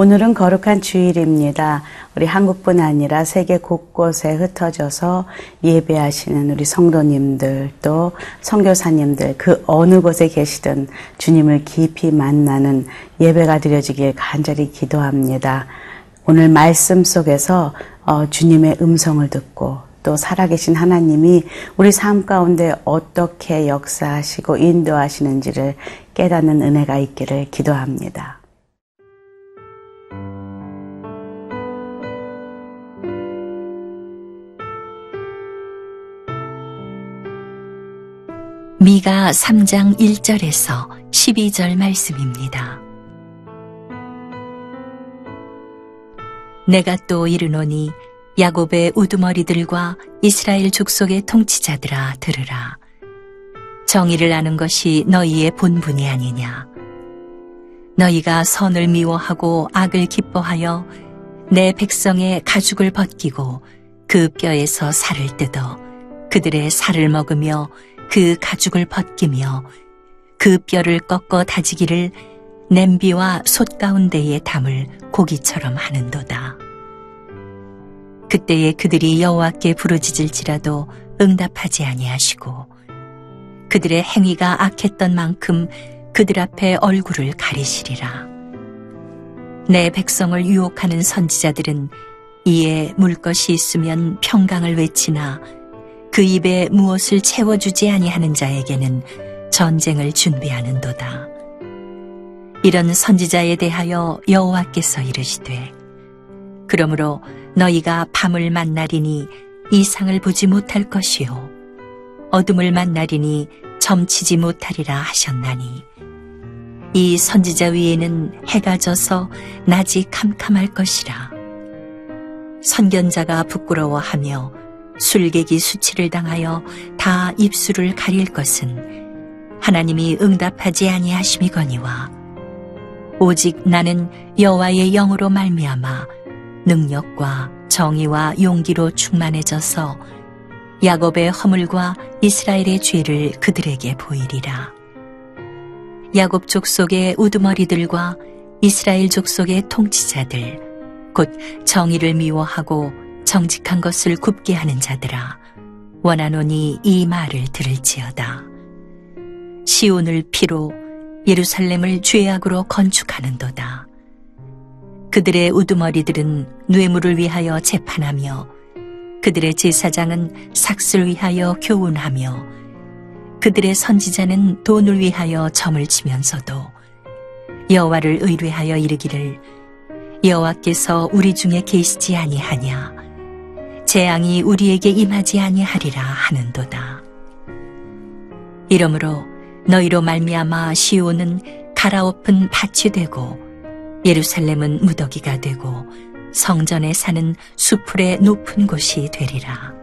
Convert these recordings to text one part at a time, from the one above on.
오늘은 거룩한 주일입니다. 우리 한국뿐 아니라 세계 곳곳에 흩어져서 예배하시는 우리 성도님들 또 선교사님들 그 어느 곳에 계시든 주님을 깊이 만나는 예배가 드려지길 간절히 기도합니다. 오늘 말씀 속에서 어, 주님의 음성을 듣고 또 살아계신 하나님이 우리 삶 가운데 어떻게 역사하시고 인도하시는지를 깨닫는 은혜가 있기를 기도합니다. 미가 3장 1절에서 12절 말씀입니다. 내가 또 이르노니 야곱의 우두머리들과 이스라엘 족속의 통치자들아 들으라. 정의를 아는 것이 너희의 본분이 아니냐. 너희가 선을 미워하고 악을 기뻐하여 내 백성의 가죽을 벗기고 그 뼈에서 살을 뜯어 그들의 살을 먹으며 그 가죽을 벗기며 그 뼈를 꺾어 다지기를 냄비와 솥 가운데에 담을 고기처럼 하는도다. 그때에 그들이 여호와께 부르짖을지라도 응답하지 아니하시고 그들의 행위가 악했던 만큼 그들 앞에 얼굴을 가리시리라. 내 백성을 유혹하는 선지자들은 이에 물 것이 있으면 평강을 외치나 그 입에 무엇을 채워주지 아니하는 자에게는 전쟁을 준비하는도다. 이런 선지자에 대하여 여호와께서 이르시되 그러므로 너희가 밤을 만나리니 이상을 보지 못할 것이요 어둠을 만나리니 점치지 못하리라 하셨나니 이 선지자 위에는 해가 져서 낮이 캄캄할 것이라 선견자가 부끄러워하며 술객이 수치를 당하여 다 입술을 가릴 것은 하나님이 응답하지 아니하심이거니와 오직 나는 여호와의 영으로 말미암아 능력과 정의와 용기로 충만해져서 야곱의 허물과 이스라엘의 죄를 그들에게 보이리라. 야곱 족속의 우두머리들과 이스라엘 족속의 통치자들, 곧 정의를 미워하고 정직한 것을 굽게 하는 자들아, 원하노니 이 말을 들을지어다. 시온을 피로 예루살렘을 죄악으로 건축하는도다. 그들의 우두머리들은 뇌물을 위하여 재판하며 그들의 제사장은 삭슬 위하여 교훈하며 그들의 선지자는 돈을 위하여 점을 치면서도 여호와를 의뢰하여 이르기를 여호와께서 우리 중에 계시지 아니하냐 재앙이 우리에게 임하지 아니하리라 하는도다. 이러므로 너희로 말미암아 시온은 갈아엎은 밭이 되고 예루살렘은 무더기가 되고 성전에 사는 수풀의 높은 곳이 되리라.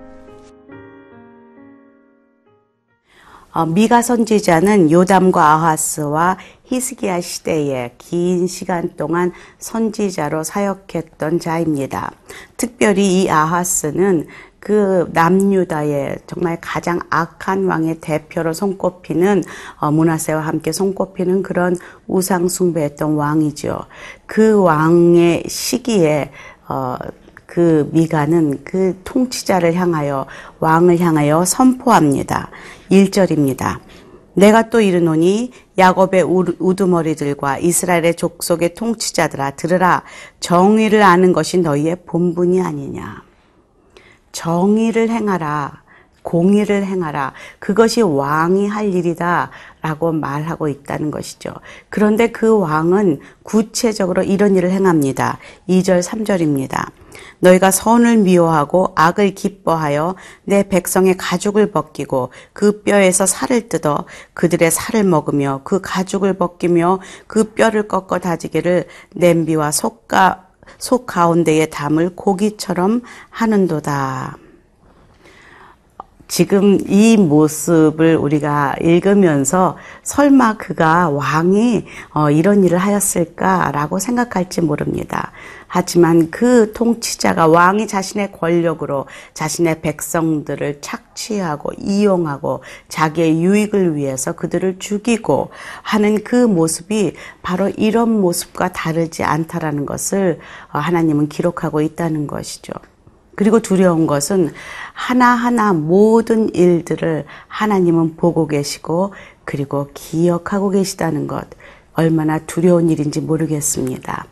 어, 미가 선지자는 요담과 아하스와 히스기야 시대에 긴 시간 동안 선지자로 사역했던 자입니다. 특별히 이 아하스는 그 남유다의 정말 가장 악한 왕의 대표로 손꼽히는 어, 문하세와 함께 손꼽히는 그런 우상 숭배했던 왕이죠. 그 왕의 시기에 어, 그 미가는 그 통치자를 향하여 왕을 향하여 선포합니다. 1절입니다. 내가 또 이르노니 야곱의 우두머리들과 이스라엘의 족속의 통치자들아 들으라 정의를 아는 것이 너희의 본분이 아니냐. 정의를 행하라. 공의를 행하라. 그것이 왕이 할 일이다. 라고 말하고 있다는 것이죠. 그런데 그 왕은 구체적으로 이런 일을 행합니다. 2절, 3절입니다. 너희가 선을 미워하고 악을 기뻐하여 내 백성의 가죽을 벗기고 그 뼈에서 살을 뜯어 그들의 살을 먹으며 그 가죽을 벗기며 그 뼈를 꺾어 다지기를 냄비와 속가 속 가운데에 담을 고기처럼 하는도다. 지금 이 모습을 우리가 읽으면서 설마 그가 왕이 어, 이런 일을 하였을까라고 생각할지 모릅니다. 하지만 그 통치자가 왕이 자신의 권력으로 자신의 백성들을 착취하고 이용하고 자기의 유익을 위해서 그들을 죽이고 하는 그 모습이 바로 이런 모습과 다르지 않다라는 것을 어, 하나님은 기록하고 있다는 것이죠. 그리고 두려운 것은 하나하나 모든 일들을 하나님은 보고 계시고 그리고 기억하고 계시다는 것 얼마나 두려운 일인지 모르겠습니다.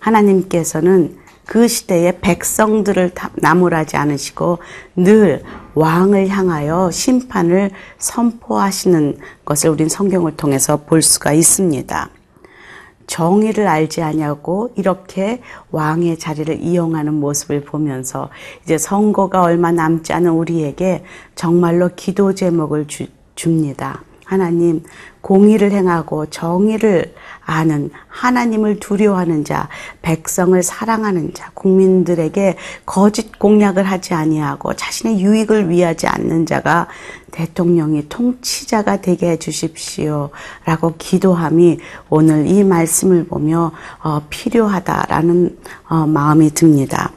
하나님께서는 그 시대의 백성들을 나무라지 않으시고 늘 왕을 향하여 심판을 선포하시는 것을 우린 성경을 통해서 볼 수가 있습니다. 정의를 알지 아니하고 이렇게 왕의 자리를 이용하는 모습을 보면서 이제 선거가 얼마 남지 않은 우리에게 정말로 기도 제목을 주, 줍니다. 하나님, 공의를 행하고 정의를 아는 하나님을 두려워하는 자, 백성을 사랑하는 자, 국민들에게 거짓 공약을 하지 아니하고 자신의 유익을 위하지 않는 자가 대통령이 통치자가 되게 해 주십시오. 라고 기도함이 오늘 이 말씀을 보며 어, 필요하다라는 어, 마음이 듭니다.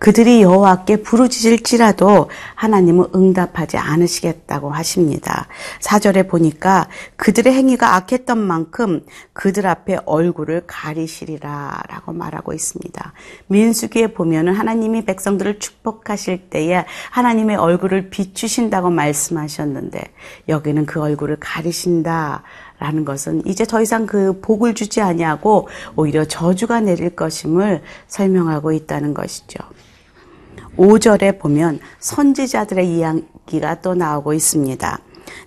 그들이 여호와께 부르짖을지라도 하나님은 응답하지 않으시겠다고 하십니다. 사절에 보니까 그들의 행위가 악했던 만큼 그들 앞에 얼굴을 가리시리라라고 말하고 있습니다. 민수기에 보면은 하나님이 백성들을 축복하실 때에 하나님의 얼굴을 비추신다고 말씀하셨는데 여기는 그 얼굴을 가리신다. 라는 것은 이제 더 이상 그 복을 주지 아니하고 오히려 저주가 내릴 것임을 설명하고 있다는 것이죠. 5절에 보면 선지자들의 이야기가 또 나오고 있습니다.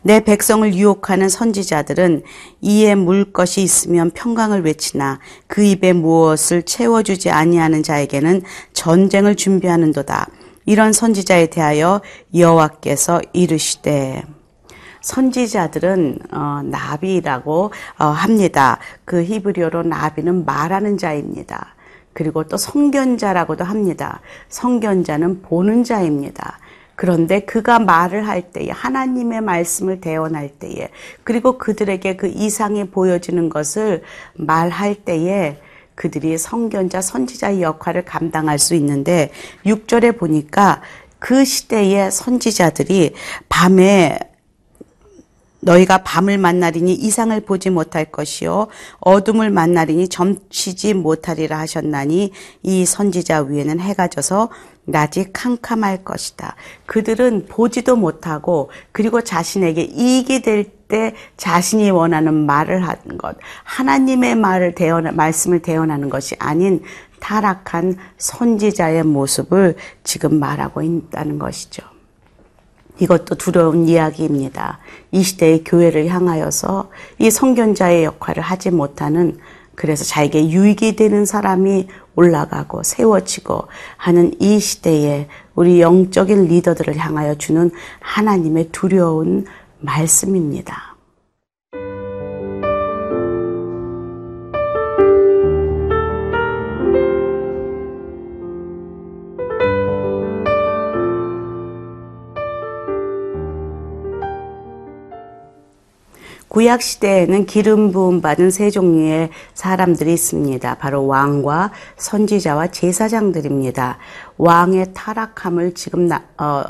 내 백성을 유혹하는 선지자들은 이에 물 것이 있으면 평강을 외치나 그 입에 무엇을 채워주지 아니하는 자에게는 전쟁을 준비하는도다. 이런 선지자에 대하여 여호와께서 이르시되 선지자들은 어, 나비라고 어, 합니다. 그 히브리어로 나비는 말하는 자입니다. 그리고 또 성견자라고도 합니다. 성견자는 보는 자입니다. 그런데 그가 말을 할 때에 하나님의 말씀을 대언할 때에 그리고 그들에게 그 이상이 보여지는 것을 말할 때에 그들이 성견자 선지자의 역할을 감당할 수 있는데 6절에 보니까 그 시대의 선지자들이 밤에 너희가 밤을 만나리니 이상을 보지 못할 것이요 어둠을 만나리니 점치지 못하리라 하셨나니 이 선지자 위에는 해가 져서 낮이 캄캄할 것이다. 그들은 보지도 못하고 그리고 자신에게 이익이 될 때 자신이 원하는 말을 하는 것, 하나님의 말을 대언 말씀을 대언하는 것이 아닌 타락한 선지자의 모습을 지금 말하고 있다는 것이죠. 이것도 두려운 이야기입니다. 이 시대의 교회를 향하여서 이 성견자의 역할을 하지 못하는 그래서 자에게 유익이 되는 사람이 올라가고 세워지고 하는 이 시대에 우리 영적인 리더들을 향하여 주는 하나님의 두려운 말씀입니다. 구약 시대에는 기름 부음 받은 세 종류의 사람들이 있습니다. 바로 왕과 선지자와 제사장들입니다. 왕의 타락함을 지금 나, 어,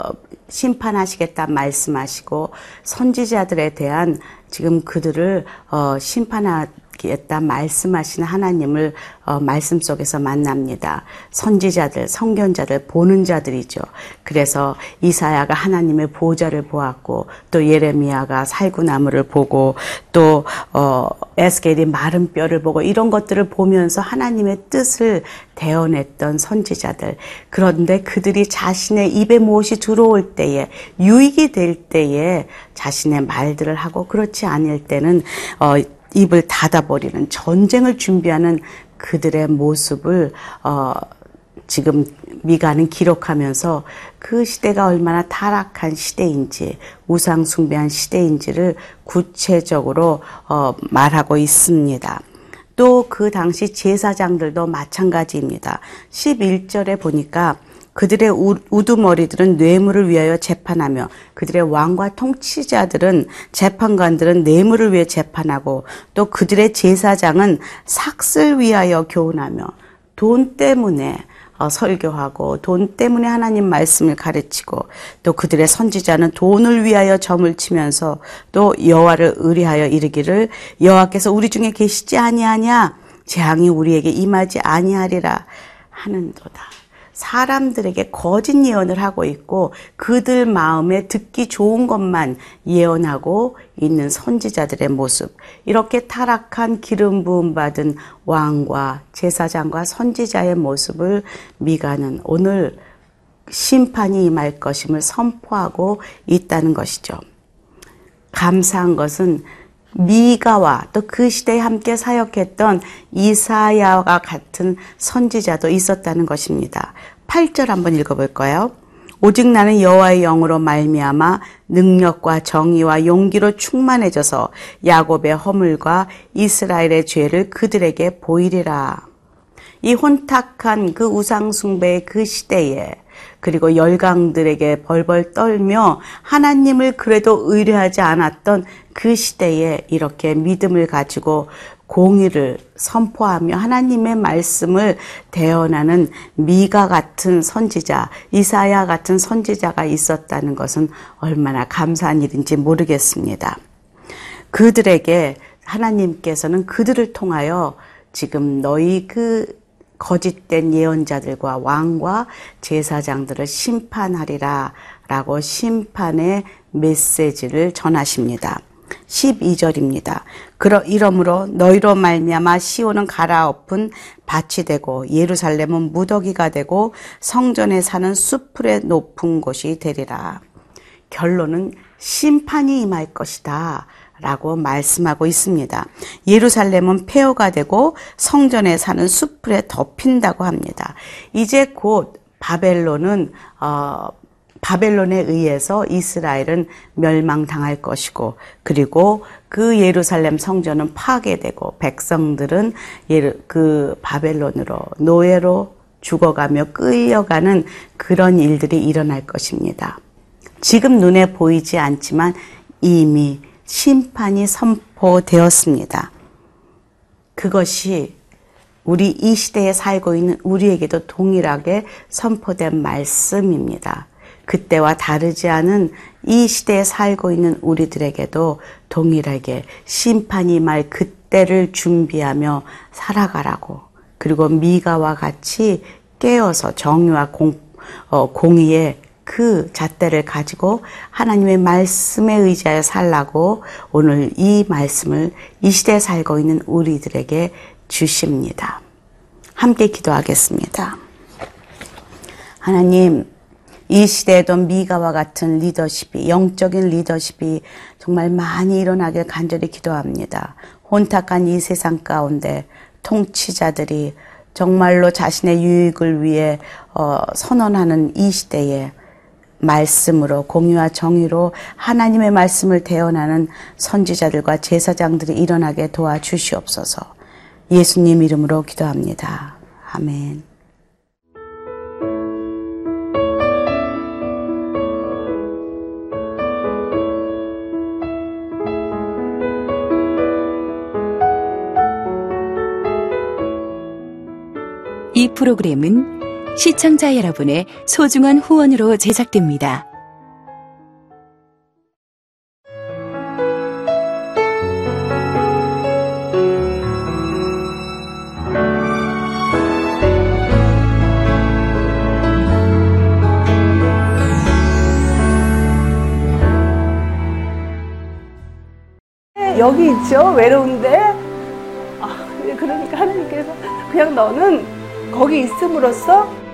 심판하시겠다 말씀하시고 선지자들에 대한 지금 그들을 어, 심판하 겠다 말씀하신 하나님을 어, 말씀 속에서 만납니다. 선지자들, 성견자들, 보는 자들이죠. 그래서 이사야가 하나님의 보좌를 보았고 또 예레미야가 살구나무를 보고 또 어, 에스겔이 마른 뼈를 보고 이런 것들을 보면서 하나님의 뜻을 대언했던 선지자들. 그런데 그들이 자신의 입에 무엇이 들어올 때에 유익이 될 때에 자신의 말들을 하고 그렇지 않을 때는 어, 입을 닫아버리는 전쟁을 준비하는 그들의 모습을 어, 지금 미가는 기록하면서 그 시대가 얼마나 타락한 시대인지 우상 숭배한 시대인지를 구체적으로 어, 말하고 있습니다. 또 그 당시 제사장들도 마찬가지입니다. 11절에 보니까 그들의 우- 우두머리들은 뇌물을 위하여 재판하며 그들의 왕과 통치자들은 재판관들은 뇌물을 위해 재판하고 또 그들의 제사장은 삭슬 위하여 교훈하며 돈 때문에 어, 설교하고 돈 때문에 하나님 말씀을 가르치고 또 그들의 선지자는 돈을 위하여 점을 치면서 또 여호와를 의뢰하여 이르기를 여호와께서 우리 중에 계시지 아니하냐 재앙이 우리에게 임하지 아니하리라 하는도다. 사람들에게 거짓 예언을 하고 있고 그들 마음에 듣기 좋은 것만 예언하고 있는 선지자들의 모습. 이렇게 타락한 기름 부음 받은 왕과 제사장과 선지자의 모습을 미가는 오늘 심판이 임할 것임을 선포하고 있다는 것이죠. 감사한 것은 미가와 또 그 시대에 함께 사역했던 이사야와 같은 선지자도 있었다는 것입니다. 8절 한번 읽어볼까요? 오직 나는 여호와의 영으로 말미암아 능력과 정의와 용기로 충만해져서 야곱의 허물과 이스라엘의 죄를 그들에게 보이리라. 이 혼탁한 그 우상 숭배의 그 시대에 그리고 열강들에게 벌벌 떨며 하나님을 그래도 의뢰하지 않았던 그 시대에 이렇게 믿음을 가지고 공의를 선포하며 하나님의 말씀을 대언하는 미가 같은 선지자, 이사야 같은 선지자가 있었다는 것은 얼마나 감사한 일인지 모르겠습니다. 그들에게 하나님께서는 그들을 통하여 지금 너희 그 거짓된 예언자들과 왕과 제사장들을 심판하리라 라고 심판의 메시지를 전하십니다. 12절입니다. 그러 이러므로 너희로 말미암아 시온은 갈아엎은 밭이 되고 예루살렘은 무더기가 되고 성전에 사는 수풀의 높은 곳이 되리라. 결론은 심판이 임할 것이다. 라고 말씀하고 있습니다. 예루살렘은 폐허가 되고 성전에 사는 수풀에 덮인다고 합니다. 이제 곧 바벨론은 어, 바벨론에 의해서 이스라엘은 멸망당할 것이고 그리고 그 예루살렘 성전은 파괴되고 백성들은 그 바벨론으로 노예로 죽어가며 끌려가는 그런 일들이 일어날 것입니다. 지금 눈에 보이지 않지만 이미 심판이 선포되었습니다. 그것이 우리 이 시대에 살고 있는 우리에게도 동일하게 선포된 말씀입니다. 그때와 다르지 않은 이 시대에 살고 있는 우리들에게도 동일하게 심판이 말 그때를 준비하며 살아가라고 그리고 미가와 같이 깨어서 정의와 공, 어, 공의의 그 잣대를 가지고 하나님의 말씀에 의지하여 살라고 오늘 이 말씀을 이 시대에 살고 있는 우리들에게 주십니다. 함께 기도하겠습니다. 하나님, 이 시대에도 미가와 같은 리더십이, 영적인 리더십이 정말 많이 일어나길 간절히 기도합니다. 혼탁한 이 세상 가운데 통치자들이 정말로 자신의 유익을 위해 어, 선언하는 이 시대에 말씀으로 공의와 정의로 하나님의 말씀을 대언하는 선지자들과 제사장들이 일어나게 도와주시옵소서. 예수님 이름으로 기도합니다. 아멘. 이 프로그램은 시청자 여러분의 소중한 후원으로 제작됩니다. 여기 있죠 외로운데 아, 그러니까 하나님께서 그냥 너는 거기 있음으로써